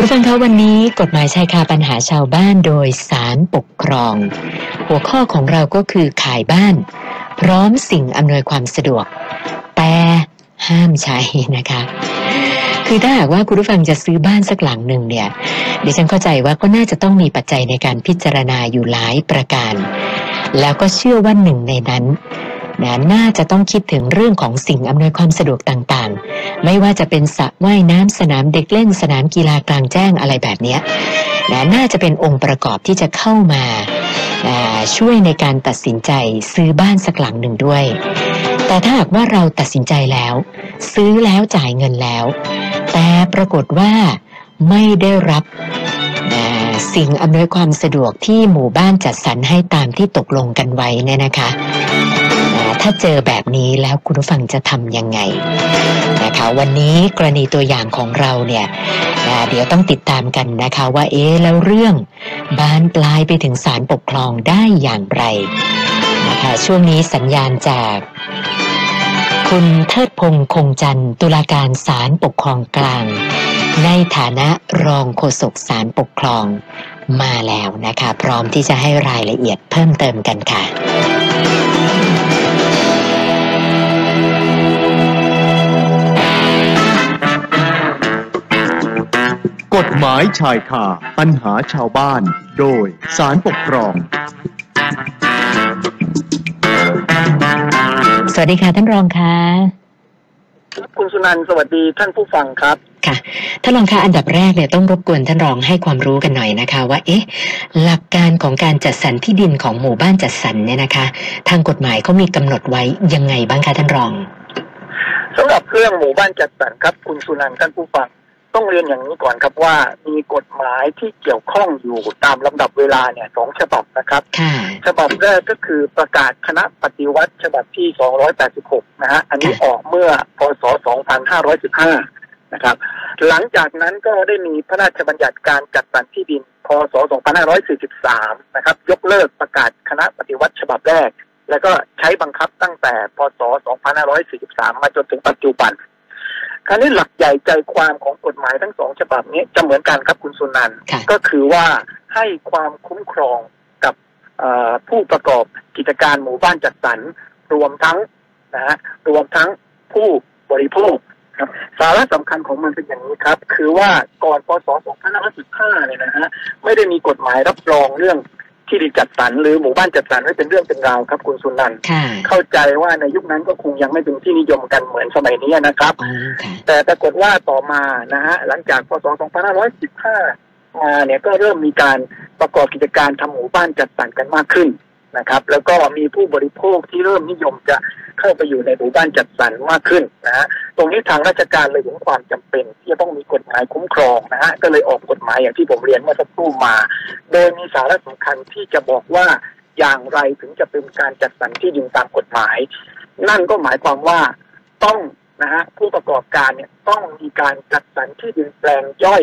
คุณฟังคะวันนี้กฎหมายชายคาปัญหาชาวบ้านโดยสารปกครอง หัวข้อของเราก็คือขายบ้าน พร้อมสิ่งอำนวยความสะดวก แต่ห้ามใช้นะคะ คือถ้าหากว่าคุณผู้ฟังจะซื้อบ้านสักหลังหนึ่งเนี่ยดิฉันเข้าใจว่าก็น่าจะต้องมีปัจจัยในการพิจารณาอยู่หลายประการ แล้วก็เชื่อว่าหนึ่งในนั้น นะน่าจะต้องคิดถึงเรื่องของสิ่งอำนวยความสะดวกต่างๆ ไม่ว่าจะเป็นสระว่ายน้ำสนามเด็กเล่นสนามกีฬากลางแจ้งอะไรแบบนี้นะน่าจะเป็นองค์ประกอบที่จะเข้ามาช่วยในการตัดสินใจซื้อบ้านสักหลังหนึ่งด้วย แต่ถ้าหากว่าเราตัดสินใจแล้ว ซื้อแล้วจ่ายเงินแล้ว แต่ปรากฏว่าไม่ได้รับสิ่งอำนวยความสะดวกที่หมู่บ้านจัดสรรให้ตามที่ตกลงกันไว้เนี่ยนะคะ ถ้าเจอแบบนี้แล้วคุณผู้ฟังจะทำยังไงนะคะ วันนี้กรณีตัวอย่างของเราเนี่ยเดี๋ยวต้องติดตามกันนะคะว่าเอ๊แล้วเรื่องบานปลายไปถึงศาลปกครองได้อย่างไรนะคะช่วงนี้สัญญาณจากคุณเทิดพงษ์คงจันทร์ตุลาการศาลปกครองกลาง ในฐานะรองโฆษกศาลปกครองมาแล้วนะคะ พร้อมที่จะให้รายละเอียดเพิ่มเติมกันค่ะ กฎหมายชายคาปัญหาชาวบ้าน โดยสารปกครอง สวัสดีค่ะท่านรองค่ะคุณสุนันสวัสดีท่านผู้ฟังครับค่ะท่านรองคะอันดับแรกเนี่ยต้องรบกวนท่านรองให้ความรู้กันหน่อยนะคะ ว่าเอ๊ะหลักการของการจัดสรรที่ดินของหมู่บ้านจัดสรรเนี่ยนะคะ ทางกฎหมายเขามีกำหนดไว้ยังไงบ้างคะท่านรองสำหรับเรื่องหมู่บ้านจัดสรรครับ คุณสุนันท่านผู้ฟัง ต้องเรียนอย่างนี้ก่อนครับว่ามีกฎหมายที่เกี่ยวข้องอยู่ตามลำดับเวลาเนี่ยสองฉบับนะครับ ฉบับแรกก็คือประกาศคณะปฏิวัติฉบับที่ 286 นะฮะ อันนี้ออกเมื่อพศ 2515 นะครับ หลังจากนั้นก็ได้มีพระราชบัญญัติการจัดสรรที่ดิน พศ 2543 นะครับ ยกเลิกประกาศคณะปฏิวัติฉบับแรก แล้วก็ใช้บังคับตั้งแต่ พศ 2543 มาจนถึงปัจจุบัน คราวนี้หลักใหญ่ใจความของกฎหมายทั้งสองฉบับนี้จะเหมือนกันครับคุณสุนันท์ก็คือว่าให้ความคุ้มครองกับผู้ประกอบกิจการหมู่บ้านจัดสรรรวมทั้งนะฮะรวมทั้งผู้บริโภคครับสาระสำคัญของมันเป็นอย่างนี้ครับ คือว่าก่อนพศ 2515 เนี่ยนะฮะไม่ได้มีกฎหมายรับรองเรื่อง ที่ดินจัดสรรหรือหมู่บ้านจัดสรรไม่เป็นเรื่องเป็นราวครับ คุณสุนันท์เข้าใจว่าในยุคนั้นก็คงยังไม่เป็นที่นิยมกันเหมือนสมัยนี้นะครับ แต่ปรากฏว่าต่อมานะฮะหลังจากพศ 2515 มาเนี่ยก็เริ่มมีการประกอบกิจการทำหมู่บ้านจัดสรรกันมากขึ้น นะครับ แล้วก็มีผู้บริโภคที่เริ่มนิยมจะเข้าไปอยู่ในหมู่บ้านจัดสรรมากขึ้นนะฮะตรงนี้ทางราชการเลยเห็นความจำเป็น ที่จะต้องมีกฎหมายคุ้มครองนะฮะก็เลยออกกฎหมายอย่างที่ผมเรียนเมื่อสักครู่มา โดยมีสาระสำคัญที่จะบอกว่าอย่างไรถึงจะเป็นการจัดสรรที่ดินตามกฎหมาย นั่นก็หมายความว่าต้องนะฮะผู้ประกอบการเนี่ยต้องมีการจัดสรรที่ดินแปลงย่อย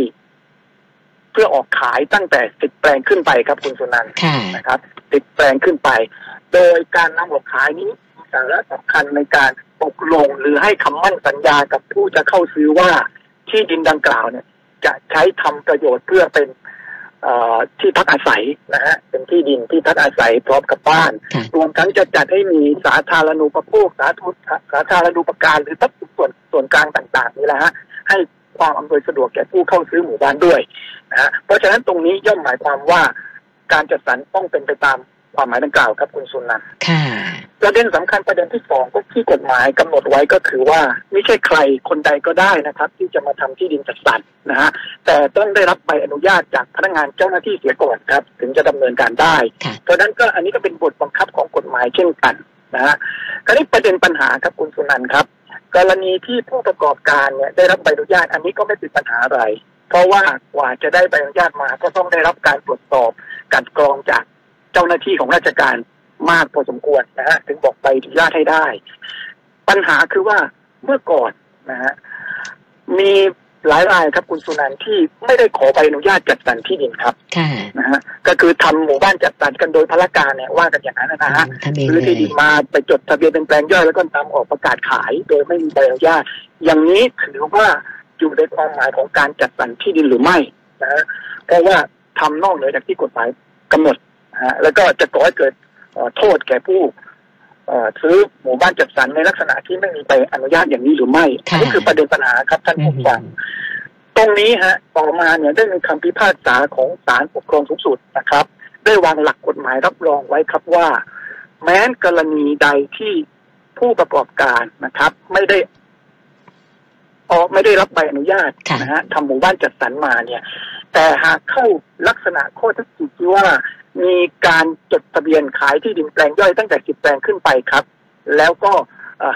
เพื่อออกขายตั้งแต่สิบแปลงขึ้นไปครับคุณสุนันท์นะครับสิบแปลงขึ้นไป โดยการนำออกขายนี้สาระสำคัญในการตกลงหรือให้คำมั่นสัญญากับผู้จะเข้าซื้อว่าที่ดินดังกล่าวเนี่ย จะใช้ทำประโยชน์เพื่อเป็นที่พักอาศัยนะฮะเป็นที่ดินที่พักอาศัยพร้อมกับบ้าน รวมทั้งจะจัดให้มีสาธารณูปโภคสาธุสาธารณูปการหรือทรัพย์ส่วนส่วนกลางต่าง ๆ นี่แหละฮะให้ ความอำนวยสะดวกแก่ผู้เข้าซื้อหมู่บ้านด้วยนะฮะเพราะฉะนั้นตรงนี้ย่อมหมายความว่าการจัดสรรต้องเป็นไปตามความหมายดังกล่าวครับคุณสุนันท์ประเด็นสำคัญประเด็นที่สองก็ที่กฎหมายกำหนดไว้ก็คือว่าไม่ใช่ใครคนใดก็ได้นะครับ ที่จะมาทำที่ดินจัดสรรนะฮะแต่ต้องได้รับใบอนุญาตจากพนักงานเจ้าหน้าที่เสียก่อนครับ ถึงจะดำเนินการได้เพราะนั้นก็อันนี้ก็เป็นบทบังคับของกฎหมายเช่นกันนะฮะคราวนี้ประเด็นปัญหาครับคุณสุนันท์ครับ กรณีที่ผู้ประกอบการเนี่ยได้รับใบอนุญาตอันนี้ก็ไม่เป็นปัญหาอะไร เพราะว่ากว่าจะได้ใบอนุญาตมาก็ต้องได้รับการตรวจสอบการกรองจากเจ้าหน้าที่ของราชการมากพอสมควรนะฮะถึงบอกใบอนุญาตให้ได้ ปัญหาคือว่าเมื่อก่อนนะฮะมี หลายรายครับคุณสุนันที่ไม่ได้ขอใบอนุญาตจัดสรรที่ดินครับนะฮะก็คือทำหมู่บ้านจัดสรรกันโดยพละการเนี่ยว่ากันอย่างนั้นนะฮะหรือที่ดินมาไปจดทะเบียนเป็นแปลงย่อยแล้วก็ตามออกประกาศขาย โดยไม่มีใบอนุญาต อย่างนี้ถือว่าอยู่ในความหมายของการจัดสรรที่ดินหรือไม่นะเพราะว่าทำนอกเหนือจากที่กฎหมายกำหนดนะฮะแล้วก็จะก่อให้เกิดโทษแก่ผู้ ซื้อหมู่บ้านจัดสรรในลักษณะที่ไม่มีใบอนุญาตอย่างนี้หรือไม่นี่คือประเด็นปัญหาครับท่านผู้ฟังตรงนี้ฮะต่อมาเนี่ยได้มีคำพิพากษาของศาลปกครองสูงสุดนะครับ ได้วางหลักกฎหมายรับรองไว้ครับว่า แม้นกรณีใดที่ผู้ประกอบการนะครับ ไม่ได้ออกไม่ได้รับใบอนุญาตนะฮะทำหมู่บ้านจัดสรรมาเนี่ย แต่หากเข้าลักษณะข้อเท็จจริงที่ว่า มีการจดทะเบียนขายที่ดินแปลงย่อยตั้งแต่สิบแปลงขึ้นไปครับ แล้วก็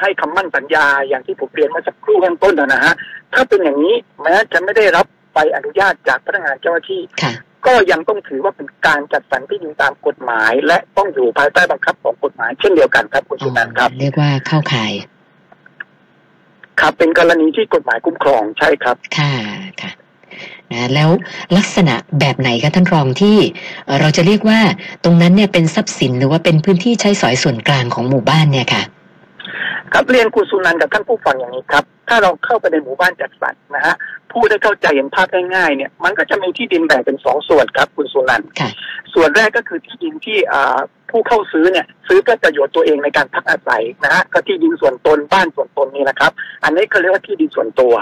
ให้คำมั่นสัญญาอย่างที่ผมเรียนมาสักครู่ข้างต้นนะฮะถ้าเป็นอย่างนี้แม้จะไม่ได้รับใบอนุญาตจากพนักงานเจ้าหน้าที่ ก็ยังต้องถือว่าเป็นการจัดสรรที่ดินตามกฎหมาย และต้องอยู่ภายใต้บังคับของกฎหมายเช่นเดียวกันครับคุณสุนันท์ครับเรียกว่าเข้าข่ายครับเป็นกรณีที่กฎหมายคุ้มครองใช่ครับ ค่ะค่ะ นะแล้วลักษณะแบบไหนคะท่านรองที่เราจะเรียกว่าตรงนั้นเนี่ยเป็นทรัพย์สินหรือว่าเป็นพื้นที่ใช้สอยส่วนกลางของหมู่บ้านเนี่ยค่ะครับเรียนคุณสุนันกับท่านผู้ฟังอย่างนี้ครับ ถ้าเราเข้าไปในหมู่บ้านจัดสรรนะฮะผู้ได้เข้าใจเห็นภาพง่ายๆเนี่ยมันก็จะมีที่ดินแบ่งเป็นสองส่วนครับ คุณสุนันส่วนแรกก็คือที่ดินที่ผู้เข้าซื้อเนี่ย ซื้อเพื่อประโยชน์ตัวเองในการพักอาศัยนะฮะก็ที่ดินส่วนตนบ้านส่วนตนนี่นะครับ อันนี้เขาเรียกว่าที่ดินส่วนตัว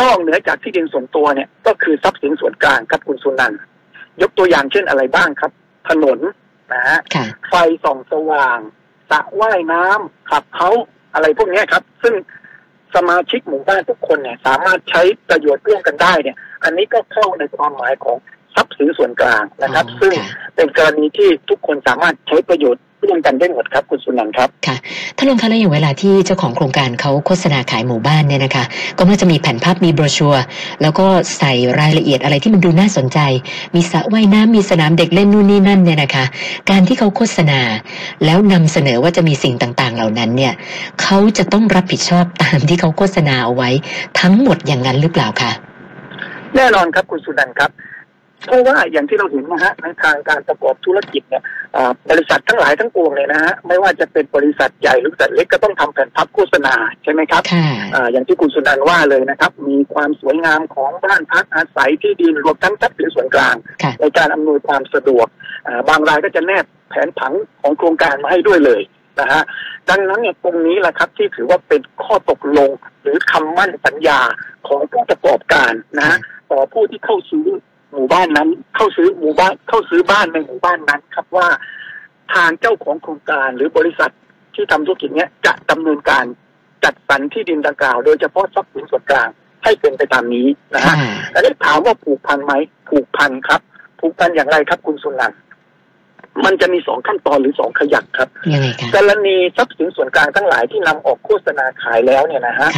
นอกเหนือจากที่ดินส่วนตัวเนี่ยก็คือทรัพย์สินส่วนกลางครับคุณสุนันยกตัวอย่างเช่นอะไรบ้างครับ ถนนนะฮะไฟส่องสว่างสระว่ายน้ำขับเขาอะไรพวกนี้ครับ ซึ่งสมาชิกหมู่บ้านทุกคนเนี่ย สามารถใช้ประโยชน์ร่วมกันได้เนี่ย อันนี้ก็เข้าในความหมายของทรัพย์สินส่วนกลางนะครับ ซึ่งเป็นกรณีที่ทุกคนสามารถใช้ประโยชน์ ร่วมกันได้หมดครับคุณสุนันท์ครับค่ะท่านลงคะแล้วอย่างเวลาที่เจ้าของโครงการเขาโฆษณาขายหมู่บ้านเนี่ยนะคะ ก็มักจะมีแผ่นภาพมีโบรชัวร์แล้วก็ใส่รายละเอียดอะไรที่มันดูน่าสนใจ มีสระว่ายน้ำมีสนามเด็กเล่นนู่นนี่นั่นเนี่ยนะคะ การที่เขาโฆษณา แล้วนำเสนอว่าจะมีสิ่งต่างๆ เหล่านั้นเนี่ยเขาจะต้องรับผิดชอบตามที่เขาโฆษณาเอาไว้ทั้งหมดอย่างนั้นหรือเปล่าคะแน่นอนครับคุณสุนันท์ครับ เพราะว่าอย่างที่เราเห็นนะฮะในทางการประกอบธุรกิจเนี่ยบริษัททั้งหลายทั้งปวงเลยนะฮะไม่ว่าจะเป็นบริษัทใหญ่หรือบริษัทเล็กก็ต้องทำแผ่นพับโฆษณาใช่ไหมครับอย่างที่คุณสุนันว่าเลยนะครับ มีความสวยงามของบ้านพักอาศัยที่ดินรวมทั้งทรัพย์สินส่วนกลาง ในการอำนวยความสะดวกบางรายก็จะแนบแผนผังของโครงการมาให้ด้วยเลยนะฮะดังนั้นเนี่ยตรงนี้แหละครับที่ถือว่าเป็นข้อตกลงหรือคำมั่นสัญญาของผู้ประกอบการนะฮะต่อผู้ที่เข้าซื้อ หมู่บ้านนั้น เข้าซื้อหมู่บ้านเข้าซื้อบ้านในหมู่บ้านนั้นครับว่า ทางเจ้าของโครงการหรือบริษัทที่ทำธุรกิจเนี้ยจะดำเนินการจัดสรรที่ดินดังกล่าว โดยเฉพาะทรัพย์สินส่วนกลางให้เป็นไปตามนี้นะฮะแล้วถามว่าผูกพันไหมผูกพันครับ ผูกพันอย่างไรครับคุณสุนันท์มันจะมีสองขั้นตอนหรือสองขยักครับกรณีทรัพย์สินส่วนกลางทั้งหลายที่นำออกโฆษณาขายแล้วเนี่ยนะฮะ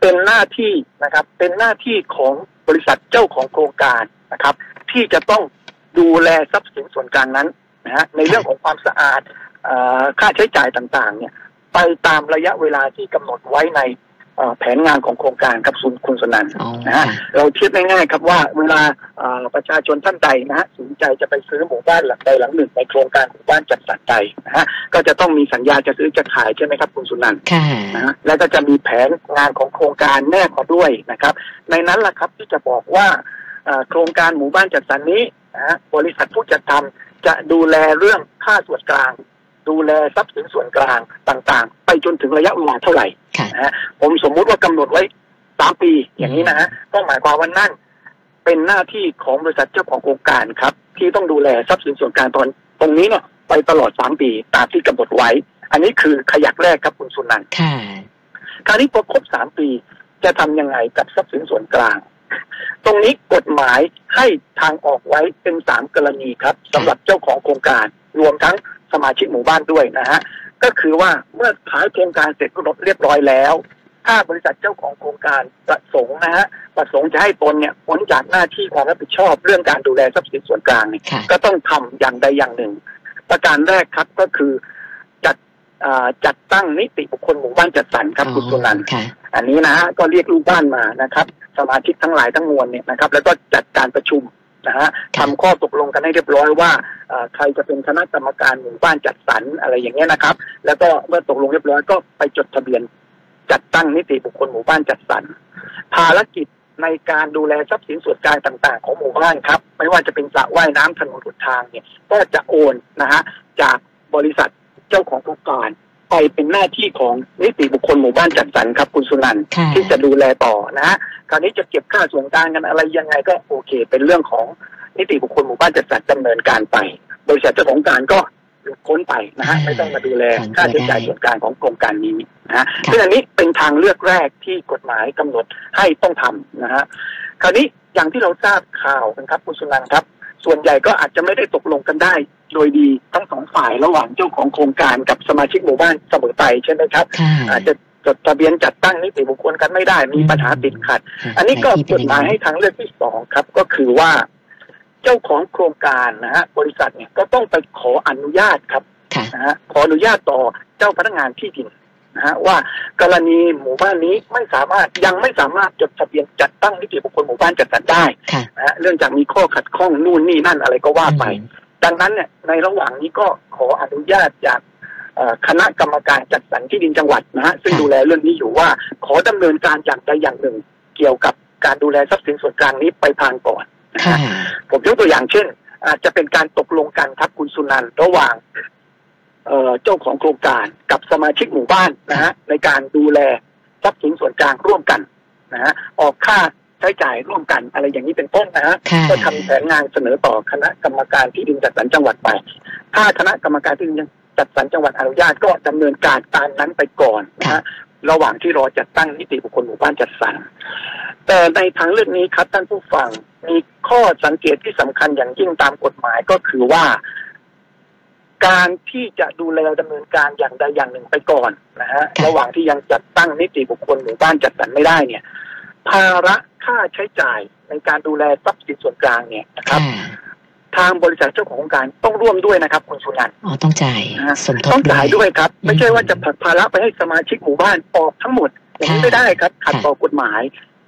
เป็นหน้าที่นะครับ เป็นหน้าที่ของบริษัทเจ้าของโครงการ นะครับ ที่จะต้องดูแลทรัพย์สินส่วนกลางนั้นนะฮะในเรื่องของความสะอาดค่าใช้จ่ายต่างๆ เนี่ยไปตามระยะเวลาที่กำหนดไว้ในแผนงานของโครงการครับคุณสนันนะฮะเราเทียบง่ายๆครับว่าเวลาประชาชนท่านใดนะฮะสนใจจะไปซื้อหมู่บ้านหลังใดหลังหนึ่งในโครงการหมู่บ้านจัดสรรใดนะฮะก็จะต้องมีสัญญาจะซื้อจะขายใช่ไหมครับคุณสุนันท์นะฮะแล้วก็จะมีแผนงานของโครงการแนบมาด้วยนะครับ ในนั้นแหละครับที่จะบอกว่า โครงการหมู่บ้านจัดสรรนี้นะบริษัทผู้จัดทำจะดูแลเรื่องค่าส่วนกลาง ดูแลทรัพย์สินส่วนกลางต่างๆ ไปจนถึงระยะเวลาเท่าไหร่นะฮะผมสมมุติว่ากำหนดไว้สามปีอย่างนี้นะฮะก็หมายความว่านั่นเป็นหน้าที่ของบริษัทเจ้าของโครงการครับ ที่ต้องดูแลทรัพย์สินส่วนกลางตอนตรงนี้เนี่ยไปตลอดสามปีตามที่กำหนดไว้ อันนี้คือขยักแรกครับคุณสุนันท์คราวนี้พอครบสามปีจะทำยังไงกับทรัพย์สินส่วนกลาง ตรงนี้กฎหมายให้ทางออกไว้เป็นสามกรณีครับสำหรับเจ้าของโครงการ รวมทั้งสมาชิกหมู่บ้านด้วยนะฮะก็คือว่าเมื่อขายโครงการเสร็จเรียบร้อยแล้ว ถ้าบริษัทเจ้าของโครงการประสงค์นะฮะประสงค์จะให้ตนเนี่ยพ้นจากหน้าที่ความรับผิดชอบเรื่องการดูแลทรัพย์สินส่วนกลางเนี่ยก็ต้องทำอย่างใดอย่างหนึ่ง ประการแรกครับก็คือ จัดจัดตั้งนิติบุคคลหมู่บ้านจัดสรรครับคุณสุนันท์อันนี้นะฮะก็เรียกลูกบ้านมานะครับ สมาชิกทั้งหลายทั้งมวลเนี่ยนะครับ แล้วก็จัดการประชุมนะฮะทำข้อตกลงกันให้เรียบร้อยว่าใครจะเป็นคณะกรรมการหมู่บ้านจัดสรรอะไรอย่างเงี้ยนะครับ แล้วก็เมื่อตกลงเรียบร้อยก็ไปจดทะเบียน จัดตั้งนิติบุคคลหมู่บ้านจัดสรรภารกิจในการดูแลทรัพย์สินส่วนกลางต่าง ๆ ของหมู่บ้านครับ ไม่ว่าจะเป็นสระว่ายน้ำถนนหนทางเนี่ย ก็จะโอนนะฮะจากบริษัท เจ้าของโครงการไปเป็นหน้าที่ของนิติบุคคลหมู่บ้านจัดสรรครับคุณสุนันท์ที่จะดูแลต่อนะฮะคราวนี้จะเก็บค่าส่วนกลางกันอะไรยังไงก็โอเค เป็นเรื่องของนิติบุคคลหมู่บ้านจัดสรรดำเนินการไป บริษัทเจ้าของการก็พ้นไปนะฮะไม่ต้องมาดูแลค่าใช้จ่ายส่วนกลางของโครงการนี้นะฮะซึ่งอันนี้เป็นทางเลือกแรกที่กฎหมายกำหนดให้ต้องทำนะฮะคราวนี้อย่างที่เราทราบข่าวกันครับคุณสุนันท์ครับ ส่วนใหญ่ก็อาจจะไม่ได้ตกลงกันได้ โดยดีทั้งสองฝ่ายระหว่างเจ้าของโครงการกับสมาชิกหมู่บ้านเสมอไปใช่ไหมครับ อาจจะจดทะเบียนจัดตั้งนิติบุคคลกันไม่ได้มีปัญหาติดขัด อันนี้ก็กฎหมายให้ทางเลือกที่สองครับ ก็คือว่า เจ้าของโครงการนะฮะบริษัทเนี่ยก็ต้องไปขออนุญาตครับนะฮะขออนุญาตต่อเจ้าพนักงานที่ดิน นะฮะว่ากรณีหมู่บ้านนี้ไม่สามารถยังไม่สามารถจดทะเบียนจัดตั้งนิติบุคคลหมู่บ้านจัดสรรได้นะฮะเรื่องจากมีข้อขัดข้องนู่นนี่นั่นอะไรก็ว่าไป ดังนั้นเนี่ยในระหว่างนี้ก็ขออนุญาตจากคณะกรรมการจัดสรรที่ดินจังหวัดนะฮะซึ่งดูแลเรื่องนี้อยู่ว่า ขอดำเนินการอย่างใดอย่างหนึ่ง เกี่ยวกับการดูแลทรัพย์สินส่วนกลางนี้ไปทางก่อนนะฮะผมยกตัวอย่างเช่น อาจจะเป็นการตกลงกันครับคุณสุนันระหว่าง เจ้าของโครงการกับสมาชิกหมู่บ้านนะฮะในการดูแลทรัพย์สินส่วนกลางร่วมกันนะฮะออกค่าใช้จ่ายร่วมกันอะไรอย่างนี้เป็นต้นนะฮะก็ทำแผนงานเสนอต่อคณะกรรมการที่ดินจัดสรรจังหวัดไป ถ้าคณะกรรมการที่ดินจัดสรรจังหวัดอนุญาตก็ดำเนินการตามนั้นไปก่อนนะฮะระหว่างที่รอจัดตั้งนิติบุคคลหมู่บ้านจัดสรรแต่ในทางเรื่องนี้ครับท่านผู้ฟังมีข้อสังเกตที่สำคัญอย่างยิ่งตามกฎหมายก็คือว่า การที่จะดูแลดำเนินการอย่างใดอย่างหนึ่งไปก่อนนะฮะระหว่างที่ยังจัดตั้งนิติบุคคลหมู่บ้านจัดสรรไม่ได้เนี่ย ภาระค่าใช้จ่ายในการดูแลทรัพย์สินส่วนกลางเนี่ยนะครับ ทางบริษัทเจ้าของโครงการต้องร่วมด้วยนะครับคุณสุนันท์อ๋อต้องจ่ายสมทบต้องจ่ายด้วยครับ ไม่ใช่ว่าจะผลักภาระไปให้สมาชิกหมู่บ้านออกทั้งหมดอย่างนี้ไม่ได้ครับขัดต่อกฎหมาย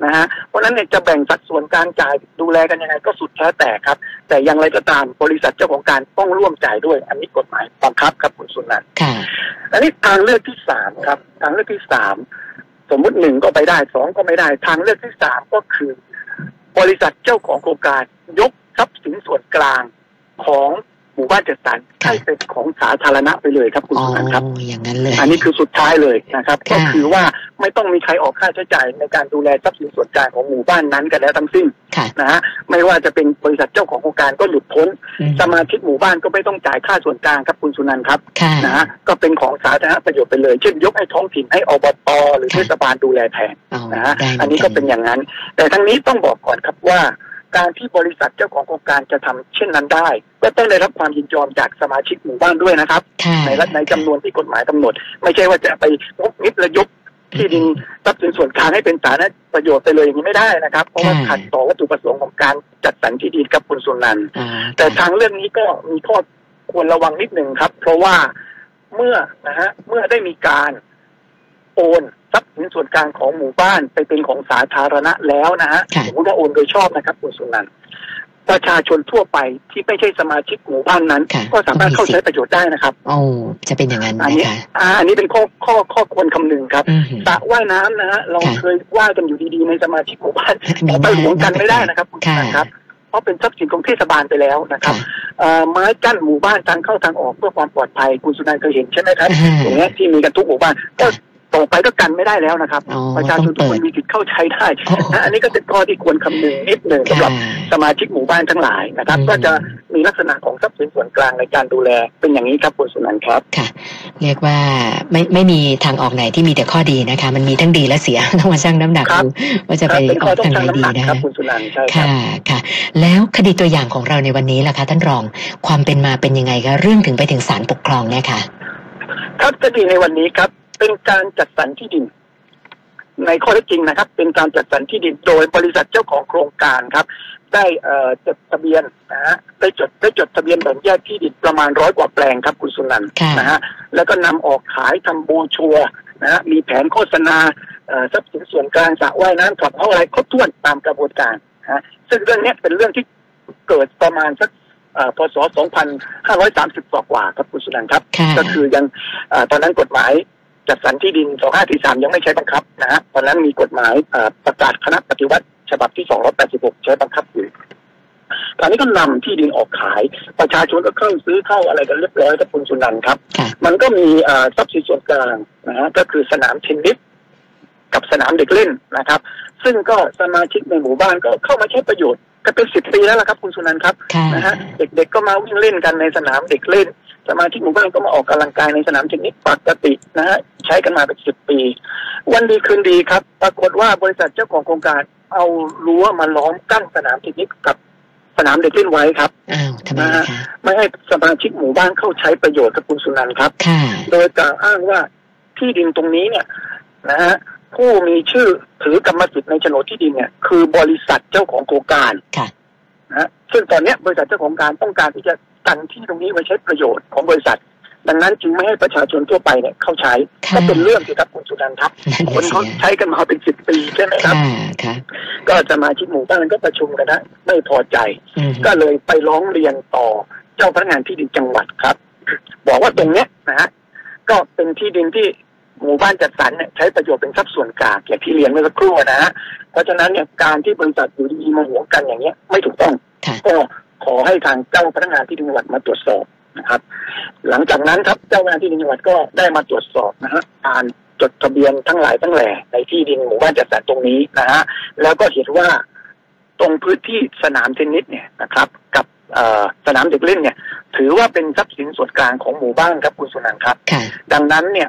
นะฮะเพราะนั้นเนี่ยจะแบ่งสัดส่วนการจ่ายดูแลกันยังไงก็สุดแท้แต่ครับ แต่อย่างไรก็ตามบริษัทเจ้าของการต้องร่วมจ่ายด้วย อันนี้กฎหมายบังคับครับคุณสุนันท์อันนี้ทางเลือกที่สามครับ ทางเลือกที่สามสมมุติหนึ่งก็ไปได้สองก็ไม่ได้ ทางเลือกที่สามก็คือ บริษัทเจ้าของโครงการยกทรัพย์สินส่วนกลางของ หมู่บ้านจัดสรรให้เป็นของสาธารณะไปเลยครับคุณสุนันท์ครับอย่างนั้นเลย อันนี้คือสุดท้ายเลยนะครับ ก็คือว่าไม่ต้องมีใครออกค่าใช้จ่ายในการดูแลทรัพย์สินส่วนกลางของหมู่บ้านนั้นกันแล้วทั้งสิ้นนะฮะไม่ว่าจะเป็นบริษัทเจ้าของโครงการก็หลุดพ้น สมาชิกหมู่บ้านก็ไม่ต้องจ่ายค่าส่วนกลางครับคุณสุนันท์ครับนะฮะก็เป็นของสาธารณประโยชน์ไปเลย เช่นยกให้ท้องถิ่นให้อบตหรือเทศบาลดูแลแทนนะฮะอันนี้ก็เป็นอย่างนั้น แต่ทั้งนี้ต้องบอกก่อนครับว่า การที่บริษัทเจ้าของโครงการจะทำเช่นนั้นได้ ก็ต้องได้รับความยินยอมจากสมาชิกหมู่บ้านด้วยนะครับ ในรัฐในจำนวนที่กฎหมายกำหนด ไม่ใช่ว่าจะไปงบนิดระยกที่ดินทรัพย์สินส่วนกลางให้เป็นสาธารณประโยชน์ไปเลยอย่างนี้ไม่ได้นะครับ เพราะว่าขัดต่อวัตถุประสงค์ของการจัดสรรที่ดินกับคุณสุนันแต่ทางเรื่องนี้ก็มีข้อควรระวังนิดหนึ่งครับ เพราะว่าเมื่อนะฮะเมื่อได้มีการโอนทรัพ ย์สินส่วนกลางของหมู่บ้านไปเป็นของสาธารณะแล้วนะฮะสมมติว่าโอนโดยชอบนะครับคุณสุนันท์ประชาชนทั่วไปที่ไม่ใช่สมาชิกหมู่บ้านนั้น ก็สามารถเข้าใช้ประโยชน์ได้นะครับโอ้จะเป็นอย่างนั้นอันนี้อันนี้เป็นข้อข้อข้อควรคำนึงครับสระว่ายน้ำนะฮะเราเคยว่ายกันอยู่ดีๆในสมาชิกหมู่บ้านแต่ไปหลวงกันไม่ได้นะครับคุณนะครับเพราะเป็นทรัพย์สินของเทศบาลไปแล้วนะครับไม้กั้นหมู่บ้านทางเข้าทางออกเพื่อความปลอดภัยคุณสุนันท์เคยเห็นใช่ไหมครับอย่างเงี้ยที่มีกันทุกหมู่บ้านก็ ต่อไปก็กันไม่ได้แล้วนะครับ ประชาชนทุกคนมีสิทธิ์เข้าใช้ได้นะอันนี้ก็เป็นข้อที่ควรคำนึงนิดหนึ่งสำหรับสมาชิกหมู่บ้านทั้งหลายนะครับ ก็จะมีลักษณะของทรัพย์สินส่วนกลางในการดูแล เป็นอย่างนี้ครับคุณสุนันท์ครับค่ะ เรียกว่าไม่ไม่มีทางออกไหนที่มีแต่ข้อดีนะคะ มันมีทั้งดีและเสียต้องมาชั่งน้ำหนักดูว่าจะไปออกทางไหนดีนะคะคุณสุนันท์ใช่ค่ะค่ะ แล้วคดีตัวอย่างของเราในวันนี้ล่ะคะท่านรองความเป็นมาเป็นยังไงคะเรื่องถึงไปถึงศาลปกครองเนี่ยค่ะครับคดีในวันนี้ครับ เป็นการจัดสรรที่ดิน ในข้อเท็จจริงนะครับ เป็นการจัดสรรที่ดินโดยบริษัทเจ้าของโครงการครับ ได้จดทะเบียนนะฮะได้จดได้จดทะเบียนแบ่งแยกที่ดินประมาณร้อยกว่าแปลงครับคุณสุนันท์นะฮะแล้วก็นำออกขายทำบูชัวนะฮะมีแผนโฆษณาทรัพย์สินส่วนกลางสระว่ายน้ำขับเขาอะไรครบถ้วนตามกระบวนการนะซึ่งเรื่องนี้เป็นเรื่องที่เกิดประมาณสักพศ 2530 กว่าครับคุณสุนันท์ครับ ก็คือยังตอนนั้นกฎหมาย จัดสรรที่ดิน 2543 ยังไม่ใช้บังคับนะฮะตอนนั้นมีกฎหมายประกาศคณะปฏิวัติฉบับที่ 286 ใช้บังคับอยู่ตอนนี้ก็นำที่ดินออกขาย ประชาชนก็เข้าซื้อเข้าอะไรกันเรียบร้อยกับคุณสุนันครับ มันก็มีทรัพย์สินส่วนกลางนะฮะก็คือสนามเทนนิสกับสนามเด็กเล่นนะครับ ซึ่งก็สมาชิกในหมู่บ้านก็เข้ามาใช้ประโยชน์ก็เป็นสิบปีแล้วละครับ คุณสุนันครับนะฮะเด็กๆก็มาวิ่งเล่นกันในสนามเด็กเล่น สมาชิกหมู่บ้านก็มาออกกำลังกายในสนามเทนนิสปกตินะฮะใช้กันมาเป็นสิบปี วันดีคืนดีครับ ปรากฏว่าบริษัทเจ้าของโครงการเอารั้วมาล้อมกั้นสนามเทนนิสกับสนามเด็กเล่นไว้ครับอ้าวทำไมคะไม่ให้สมาชิกหมู่บ้านเข้าใช้ประโยชน์กับคุณสุนันครับ โดยกล่าวอ้างว่าที่ดินตรงนี้เนี่ยนะฮะผู้มีชื่อถือกรรมสิทธิ์ในโฉนดที่ดินเนี่ย คือบริษัทเจ้าของโครงการนะซึ่งตอนนี้บริษัทเจ้าของการต้องการที่จะ กันที่ตรงนี้ไว้ใช้ประโยชน์ของบริษัท ดังนั้นจึงไม่ให้ประชาชนทั่วไปเนี่ยเข้าใช้ก็เป็นเรื่องที่ครับคุณสุนันครับคนเขาใช้กันมาเป็นสิบปีใช่ไหมครับก็จะมาชิกหมู่บ้านก็ประชุมกันนะไม่พอใจ ก็เลยไปร้องเรียนต่อเจ้าพนักงานที่ดินจังหวัดครับ บอกว่าตรงเนี้ยนะฮะก็เป็นที่ดินที่หมู่บ้านจัดสรรเนี่ยใช้ประโยชน์เป็นทรัพย์ส่วนกลางอย่างที่เรียนเมื่อสักครู่นะฮะเพราะฉะนั้นเนี่ยการที่บริษัทอยู่ดีมาหวงกันอย่างเงี้ยไม่ถูกต้องก็ ขอให้ทางเจ้าพนักงานที่ดินจังหวัดมาตรวจสอบนะครับ หลังจากนั้นครับเจ้าพนักงานที่ดินจังหวัดก็ได้มาตรวจสอบนะฮะการจดทะเบียนทั้งหลายทั้งแหล่ในที่ดินหมู่บ้านจัดสรรตรงนี้นะฮะแล้วก็เห็นว่าตรงพื้นที่สนามเทนนิสเนี่ยนะครับ กับสนามเด็กเล่นเนี่ย ถือว่าเป็นทรัพย์สินส่วนกลางของหมู่บ้านครับคุณสุนันท์ครับ ดังนั้นเนี่ย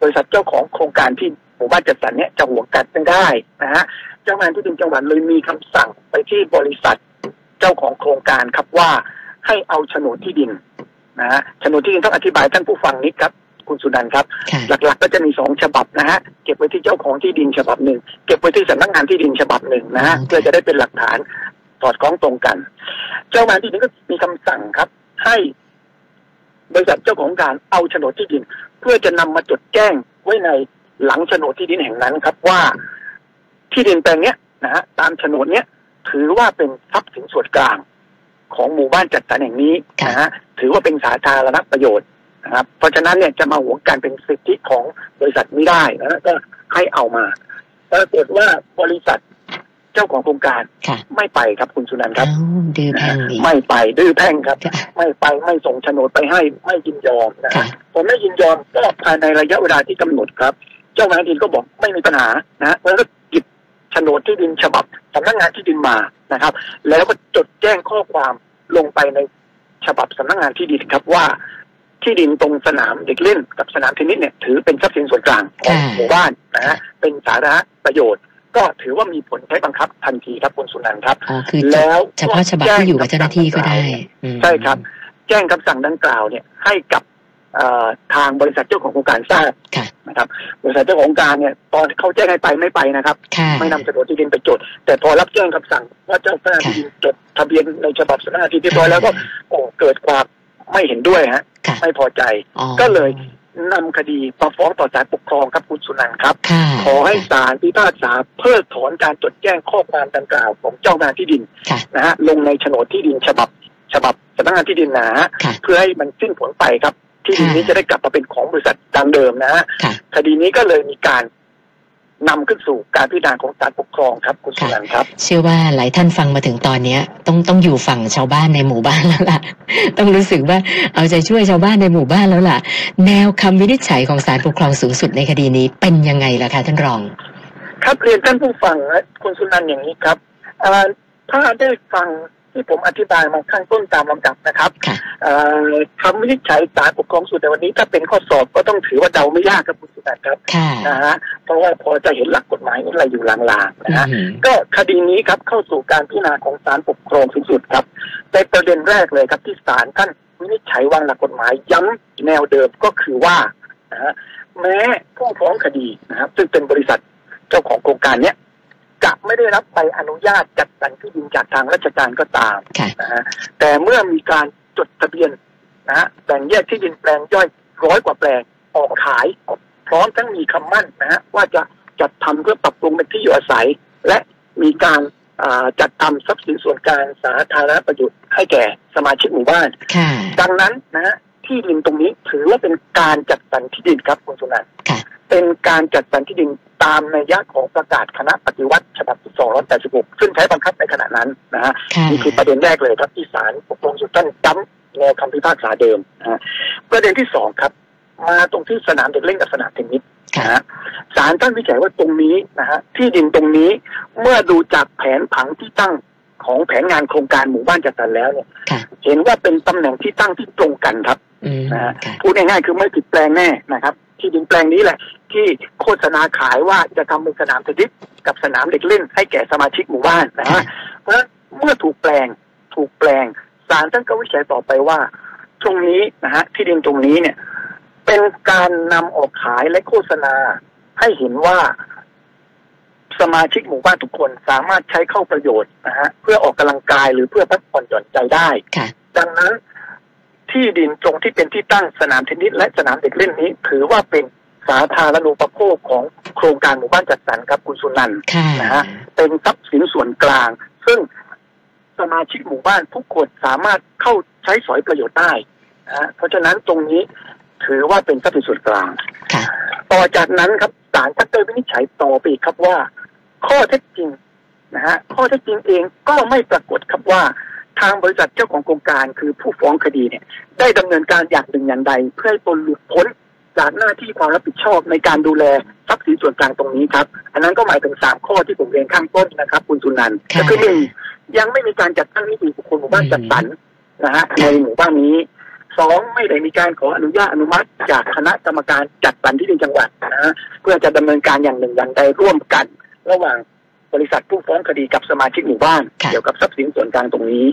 บริษัทเจ้าของโครงการที่หมู่บ้านจัดสรรเนี่ยจะหวงกันไม่ได้นะฮะเจ้างานที่ดินจังหวัดเลยมีคำสั่งไปที่บริษัท เจ้าของโครงการครับว่าให้เอาโฉนดที่ดินนะฮะโฉนดที่ดินต้องอธิบายท่านผู้ฟังนิดครับคุณสุนันท์ครับ หลักๆ ก็จะมีสองฉบับนะฮะเก็บไว้ที่เจ้าของที่ดินฉบับหนึ่งเก็บไว้ที่สำนักงานที่ดินฉบับหนึ่งนะฮะเพื่อจะได้เป็นหลักฐานสอดคล้องตรงกัน เจ้างานที่ดินก็มีคำสั่งครับ ให้บริษัทเจ้าของการเอาโฉนดที่ดิน เพื่อจะนำมาจดแจ้งไว้ในหลังโฉนดที่ดินแห่งนั้นครับว่าที่ดินแปลงเนี้ยนะฮะตามโฉนดเนี้ย ถือว่าเป็นทรัพย์สินส่วนกลางของหมู่บ้านจัดสรรแห่งนี้นะฮะถือว่าเป็นสาธารณประโยชน์นะครับ เพราะฉะนั้นเนี่ยจะมาหวงการเป็นสิทธิของบริษัทไม่ได้นะก็ให้เอามาปรากฏว่าบริษัทเจ้าของโครงการไม่ไปครับคุณสุนันท์ครับดื้อแพ่งไม่ไปดื้อแพ่งครับ ไม่ไปไม่ส่งโฉนดไปให้ไม่ยินยอมนะผมไม่ยินยอมก็ภายในระยะเวลาที่กำหนดครับ เจ้าหน้าที่ก็บอกไม่มีปัญหานะแล้วก็หยิบโฉนดที่ดินฉบับสำนักงานที่ดินมานะครับ แล้วก็จดแจ้งข้อความลงไปในฉบับสำนักงานที่ดินครับว่า ที่ดินตรงสนามเด็กเล่นกับสนามเทนนิสเนี่ยถือเป็นทรัพย์สินส่วนกลางของหมู่บ้านนะฮะเป็นสาธารณประโยชน์ ก็ถือว่ามีผลใช้บังคับทันทีครับคุณสุนันท์ครับแล้วเฉพาะฉบับที่อยู่กับเจ้าหน้าที่ก็ได้ใช่ครับ แจ้งคำสั่งดังกล่าวเนี่ยให้กับ ทางบริษัทเจ้าของโครงการทราบนะครับบริษัทเจ้าของการเนี่ยตอนเขาแจ้งให้ไปไม่ไปนะครับ ไม่นำโฉนดที่ดินไปจด แต่พอรับแจ้งคำสั่งว่าเจ้าหน้าที่ดินจดทะเบียนในฉบับสำนักงานที่เรียบร้อยแล้วก็โอ้เกิดความไม่เห็นด้วยฮะไม่พอใจก็เลยนำคดีมาฟ้องต่อศาลปกครองครับคุณสุนันท์ครับ ขอให้ศาลพิพากษาเพิกถอนการจดแจ้งข้อความดังกล่าวของเจ้าหน้าที่ดินนะฮะลงในโฉนดที่ดินฉบับฉบับสำนักงานที่ดินนะฮะเพื่อให้มันสิ้นผลไปครับ ที่ดินนี้จะได้กลับมาเป็นของบริษัทดังเดิมนะฮะคดีนี้ก็เลยมีการนำขึ้นสู่การพิจารณาของศาลปกครองครับคุณสุนันท์ครับ เชื่อว่าหลายท่านฟังมาถึงตอนเนี้ยต้องต้องอยู่ฝั่งชาวบ้านในหมู่บ้านแล้วล่ะ ต้องรู้สึกว่าเอาใจช่วยชาวบ้านในหมู่บ้านแล้วล่ะ แนวคำวินิจฉัยของศาลปกครองสูงสุดในคดีนี้เป็นยังไงล่ะคะท่านรอง ครับเรียนท่านผู้ฟังคุณสุนันท์อย่างนี้ครับถ้าได้ฟัง ที่ผมอธิบายมาข้างต้นตามลำดับนะครับคำวินิจฉัยศาลปกครองสูงแต่วันนี้ถ้าเป็นข้อสอบก็ต้องถือว่าเดาไม่ยากครับคุณสุนันท์ครับนะฮะเพราะว่าพอจะเห็นหลักกฎหมายอะไรอยู่ลางๆนะฮะก็คดีนี้ครับเข้าสู่การพิจารณาของศาลปกครองสูงสุดครับในประเด็นแรกเลยครับที่ศาลท่านวินิจฉัยวางหลักกฎหมายย้ำแนวเดิมก็คือว่านะฮะแม้ผู้ฟ้องคดีนะครับซึ่งเป็นบริษัทเจ้าของโครงการเนี้ย จะไม่ได้รับใบอนุญาตจัดสรรที่ดินจากทางราชการก็ตามนะฮะแต่เมื่อมีการจดทะเบียนนะฮะแบ่งแยกที่ดินแปลงย่อยร้อยกว่าแปลงออกขาย พร้อมทั้งมีคำมั่นนะฮะว่าจะจัดทำเพื่อปรับปรุงเป็นที่อยู่อาศัย และมีการจัดทำทรัพย์สินส่วนกลางสาธารณประโยชน์ให้แก่สมาชิกหมู่บ้าน ดังนั้นนะฮะ ที่ดินตรงนี้ ถือว่าเป็นการจัดสรรที่ดินครับคุณสุนันท์เป็นการจัดสรรที่ดินตามในยะของประกาศคณะปฏิวัติฉบับที่286 ซึ่งใช้บังคับในขณะนั้นนะฮะนี่คือประเด็นแรกเลยครับที่ศาลปกครองสุดท่านจำแนวคำพิพากษาเดิมนะฮะประเด็นที่สองครับ มาตรงที่สนามเด็กเล่นกับสนามเทนนิสนะฮะศาลท่านวิจัยว่าตรงนี้นะฮะที่ดินตรงนี้เมื่อดูจากแผนผังที่ตั้ง ของแผนงานโครงการหมู่บ้านจัดสรรแล้วเนี่ยเห็นว่าเป็นตำแหน่งที่ตั้งที่ตรงกันครับนะฮะพูดง่ายๆคือไม่ผิดแปลงแน่นะครับ ที่ดินแปลงนี้แหละ ที่โฆษณาขายว่าจะทำเป็นสนามเทนนิสกับสนามเด็กเล่น ให้แก่สมาชิกหมู่บ้านนะฮะเพราะฉะนั้นเมื่อถูกแปลงถูกแปลงศาลท่านก็วิจัยต่อไปว่า ตรงนี้นะฮะที่ดินตรงนี้เนี่ย เป็นการนำออกขายและโฆษณาให้เห็นว่า สมาชิกหมู่บ้านทุกคนสามารถใช้เข้าประโยชน์นะฮะเพื่อออกกำลังกายหรือเพื่อพักผ่อนหย่อนใจได้ดังนั้นที่ดินตรงที่เป็นที่ตั้งสนามเทนนิสและสนามเด็กเล่นนี้ ถือว่าเป็นสาธารณูปโภคของโครงการหมู่บ้านจัดสรรครับคุณสุนันท์นะฮะเป็นทรัพย์สินส่วนกลาง ซึ่งสมาชิกหมู่บ้านทุกคนสามารถเข้าใช้สอยประโยชน์ได้นะเพราะฉะนั้นตรงนี้ถือว่าเป็นทรัพย์สินส่วนกลางต่อจากนั้นครับศาลก็ได้วินิจฉัยต่อไปอีกครับว่า ข้อเท็จจริงนะฮะข้อเท็จจริงเองก็ไม่ปรากฏครับว่าทางบริษัทเจ้าของโครงการคือผู้ฟ้องคดีเนี่ย ได้ดำเนินการอย่างหนึ่งอย่างใด เพื่อให้ตนหลุดพ้นจากหน้าที่ความรับผิดชอบในการดูแลทรัพย์สินส่วนกลางตรงนี้ครับ อันนั้นก็หมายถึงสามข้อที่ผมเรียนข้างต้นนะครับ คุณสุนันท์ก็คือหนึ่งยังไม่มีการจัดตั้งนิติบุคคลหมู่บ้านจัดสรรนะฮะในหมู่บ้านนี้สองไม่ได้มีการขออนุญาตอนุมัติจากคณะกรรมการจัดสรรที่ดินจังหวัดนะฮะเพื่อจะดำเนินการอย่างหนึ่งอย่างใดร่วมกัน ระหว่างบริษัทผู้ฟ้องคดีกับสมาชิกหมู่บ้าน เกี่ยวกับทรัพย์สินส่วนกลางตรงนี้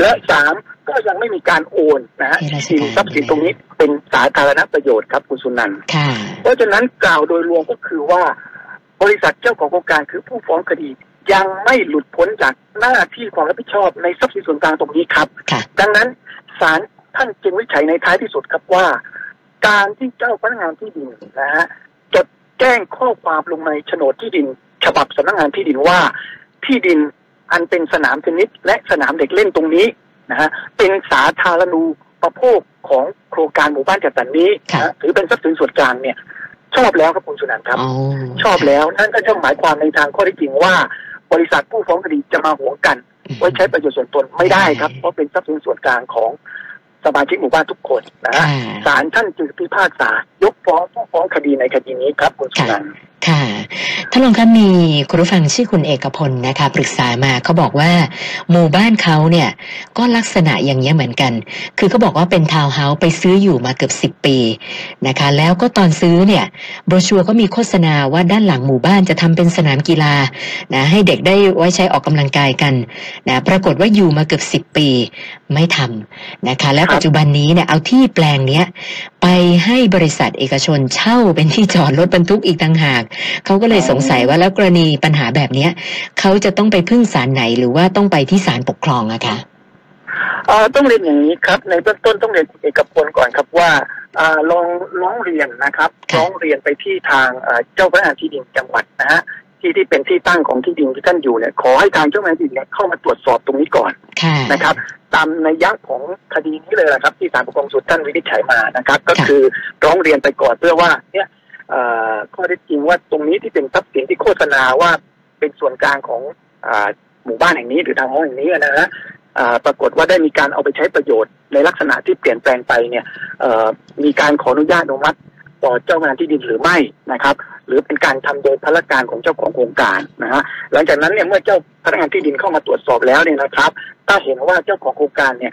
และสามก็ยังไม่มีการโอนนะฮะสินทรัพย์สินตรงนี้เป็นสาธารณประโยชน์ครับคุณสุนันท์เพราะฉะนั้นกล่าวโดยรวมก็คือว่า บริษัทเจ้าของโครงการคือผู้ฟ้องคดียังไม่หลุดพ้นจากหน้าที่ความรับผิดชอบในทรัพย์สินส่วนกลางตรงนี้ครับ ดังนั้นศาลท่านจึงวิจัยในท้ายที่สุดครับว่า การที่เจ้าพนักงานที่ดินนะฮะจดแจ้งข้อความลงในโฉนดที่ดิน ฉบับสำนักงานที่ดินว่า ที่ดินอันเป็นสนามเทนนิสและสนามเด็กเล่นตรงนี้นะฮะเป็นสาธารณูปโภคของโครงการหมู่บ้านจัดสรรนี้นะถือเป็นทรัพย์สินส่วนกลางเนี่ยชอบแล้วครับคุณสุนันท์ครับ ชอบแล้วนั่นก็จะหมายความในทางข้อที่จริงว่า บริษัทผู้ฟ้องคดีจะมาหวงกัน ไว้ใช้ประโยชน์ส่วนตนไม่ได้ครับ เพราะเป็นทรัพย์สินส่วนกลางของสมาชิกหมู่บ้านทุกคนนะฮะศาลท่านจึงพิพากษา ยกฟ้องผู้ฟ้องคดีในคดีนี้ครับคุณสุนันค่ะท่านรองครับมีคุณผู้ฟังชื่อคุณเอกพลนะคะปรึกษามาเขาบอกว่า หมู่บ้านเขาเนี่ยก็ลักษณะอย่างนี้เหมือนกัน คือเขาบอกว่าเป็นทาวน์เฮาส์ไปซื้ออยู่มาเกือบสิบปีนะคะ แล้วก็ตอนซื้อเนี่ยโบรชัวก็มีโฆษณาว่าด้านหลังหมู่บ้านจะทำเป็นสนามกีฬานะให้เด็กได้ไว้ใช้ออกกำลังกายกันนะปรากฏว่าอยู่มาเกือบสิบปีไม่ทำนะคะ แล้วปัจจุบันนี้เนี่ยเอาที่แปลงเนี้ยไปให้บริษัทเอกชนเช่าเป็นที่จอดรถบรรทุกอีกต่างหากเขาก็เลยสงสัยว่าแล้วกรณีปัญหาแบบเนี้ยเขาจะต้องไปพึ่งศาลไหนหรือว่าต้องไปที่ศาลปกครองอะคะอ่าต้องเรียนอย่างนี้ครับ ในเบื้องต้นต้องเรียนเอกพลก่อนครับว่าอ่าลองร้องเรียนนะครับร้องเรียนไปที่ทางเจ้าพนักงานที่ดินจังหวัดนะฮะ ที่ที่เป็นที่ตั้งของที่ดินที่ท่านอยู่เนี่ยขอให้ทางเจ้าพนักงานที่ดินเข้ามาตรวจสอบตรงนี้ก่อนนะครับ ตามในยักษ์ของคดีนี้เลยนะครับ ที่ศาลปกครองสูงท่านวินิจฉัยมานะครับ ก็คือร้องเรียนไปก่อนเพื่อว่าเนี่ยข้อเท็จจริงว่าตรงนี้ที่เป็นทรัพย์สินที่โฆษณาว่าเป็นส่วนกลางของอหมู่บ้านแห่งนี้หรือทางห้องแห่งนี้นะฮะปรากฏว่าได้มีการเอาไปใช้ประโยชน์ในลักษณะที่เปลี่ยนแปลงไปเนี่ยมีการขออนุญาตอนุมัติ ต่อเจ้างานที่ดินหรือไม่นะครับ หรือเป็นการทำโดยพนักการของเจ้าของโครงการนะฮะหลังจากนั้นเนี่ยเมื่อเจ้าพนักงานที่ดินเข้ามาตรวจสอบแล้วเนี่ยนะครับ ถ้าเห็นว่าเจ้าของโครงการเนี่ย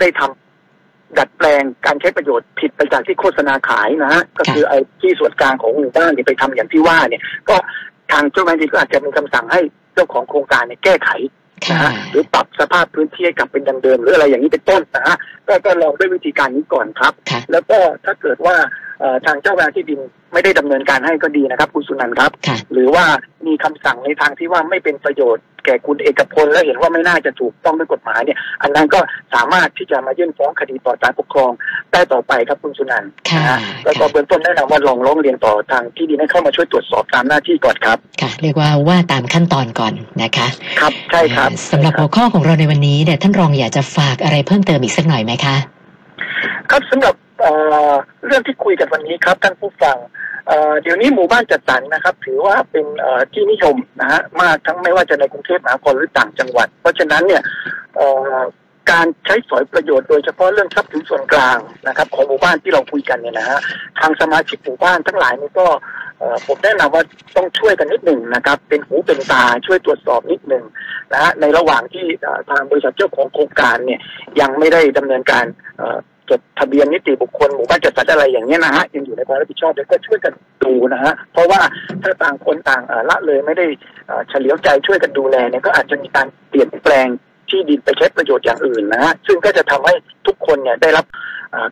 ได้ทำดัดแปลงการใช้ประโยชน์ผิดไปจากที่โฆษณาขายนะฮะก็คือไอ้ที่ส่วนกลางของหมู่บ้านเนี่ยไปทำอย่างที่ว่าเนี่ย ก็ทางเจ้าหน้าที่ก็อาจจะมีคำสั่งให้เจ้าของโครงการเนี่ยแก้ไขนะฮะหรือปรับสภาพพื้นที่ให้กลับเป็นดังเดิม หรืออะไรอย่างนี้เป็นต้นนะฮะก็ก็ลองด้วยวิธีการนี้ก่อนครับ แล้วก็ถ้าเกิดว่า ทางเจ้าหน้าที่ดินไม่ได้ดำเนินการให้ก็ดีนะครับคุณสุนันท์ครับ หรือว่ามีคำสั่งในทางที่ว่าไม่เป็นประโยชน์แก่คุณเอกพลและเห็นว่าไม่น่าจะถูกต้องด้วยกฎหมายเนี่ย อันนั้นก็สามารถที่จะมายื่นฟ้องคดีต่อศาลปกครองได้ต่อไปครับคุณสุนันท์นะฮะแล้วก็เบื้องต้นแนะนำว่าลองร้องเรียนต่อทางที่ดินให้เข้ามาช่วยตรวจสอบตามหน้าที่ก่อนครับค่ะ เรียกว่าว่าตามขั้นตอนก่อนนะคะ ครับใช่ครับสำหรับหัวข้อของเราในวันนี้เนี่ยท่านรองอยากจะฝากอะไรเพิ่มเติมอีกสักหน่อยไหมคะ ครับสำหรับ เรื่องที่คุยกันวันนี้ครับท่านผู้ฟังเดี๋ยวนี้หมู่บ้านจัดสรรนะครับ ถือว่าเป็นที่นิยมนะฮะมากทั้งไม่ว่าจะในกรุงเทพมหานครหรือต่างจังหวัด เพราะฉะนั้นเนี่ยการใช้สอยประโยชน์โดยเฉพาะเรื่องทรัพย์สินส่วนกลางนะครับ ของหมู่บ้านที่เราคุยกันเนี่ยนะฮะทางสมาชิกหมู่บ้านทั้งหลายนี่ก็ผมแนะนำว่าต้องช่วยกันนิดหนึ่งนะครับ เป็นหูเป็นตาช่วยตรวจสอบนิดหนึ่งนะฮะในระหว่างที่ทางบริษัทเจ้าของโครงการเนี่ยยังไม่ได้ดำเนินการ จดทะเบียนนิติบุคคลหมู่บ้านจัดสรรอะไรอย่างเงี้ยนะฮะยังอยู่ในความรับผิดชอบแล้วก็ช่วยกันดูนะฮะเพราะว่าถ้าต่างคนต่างละเลยไม่ได้เฉลียวใจช่วยกันดูแลเนี่ยก็อาจจะมีการเปลี่ยนแปลงที่ดินไปใช้ประโยชน์อย่างอื่นนะฮะซึ่งก็จะทำให้ทุกคนเนี่ยได้รับ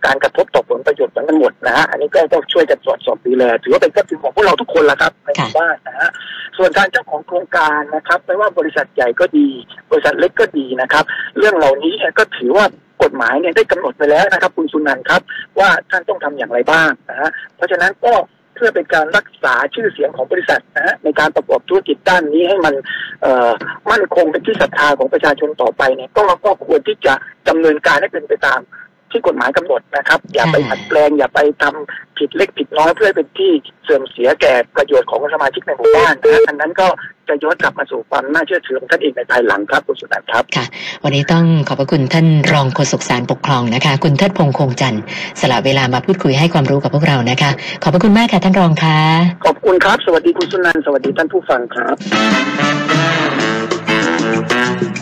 การกระทบต่อผลประโยชน์กันหมดนะฮะอันนี้ก็ต้องช่วยกันตรวจสอบดูแลถือว่าเป็นทรัพย์สินของพวกเราทุกคนละครับในหมู่บ้านนะฮะส่วนการเจ้าของโครงการนะครับไม่ว่าบริษัทใหญ่ก็ดี บริษัทเล็กก็ดีนะครับ เรื่องเหล่านี้ก็ถือว่า กฎหมายเนี่ยได้กำหนดไปแล้วนะครับ คุณสุนันครับ ว่าท่านต้องทำอย่างไรบ้างนะฮะเพราะฉะนั้นก็เพื่อเป็นการรักษาชื่อเสียงของบริษัทนะฮะในการประกอบธุรกิจด้านนี้ให้มันมั่นคงเป็นที่ศรัทธาของประชาชนต่อไปเนี่ยก็ก็ควรที่จะดำเนินการให้เป็นไปตาม ที่กฎหมายกำหนดนะครับ อย่าไปผัดแปลง อย่าไปทำผิดเล็กผิดน้อยเพื่อเป็นที่เสื่อมเสียแก่ประโยชน์ของสมาชิกในหมู่บ้านนะอันนั้นก็จะย้อนกลับมาสู่ความน่าเชื่อถือของท่านเองในภายหลังครับคุณสุนันท์ครับค่ะ วันนี้ต้องขอบพระคุณท่านรองโฆษกสารปกครองนะคะ คุณเทิดพงษ์คงจันทร์สละเวลามาพูดคุยให้ความรู้กับพวกเรานะคะ ขอบพระคุณมากค่ะท่านรองค่ะขอบคุณครับ สวัสดีคุณสุนันท์สวัสดีท่านผู้ฟังครับ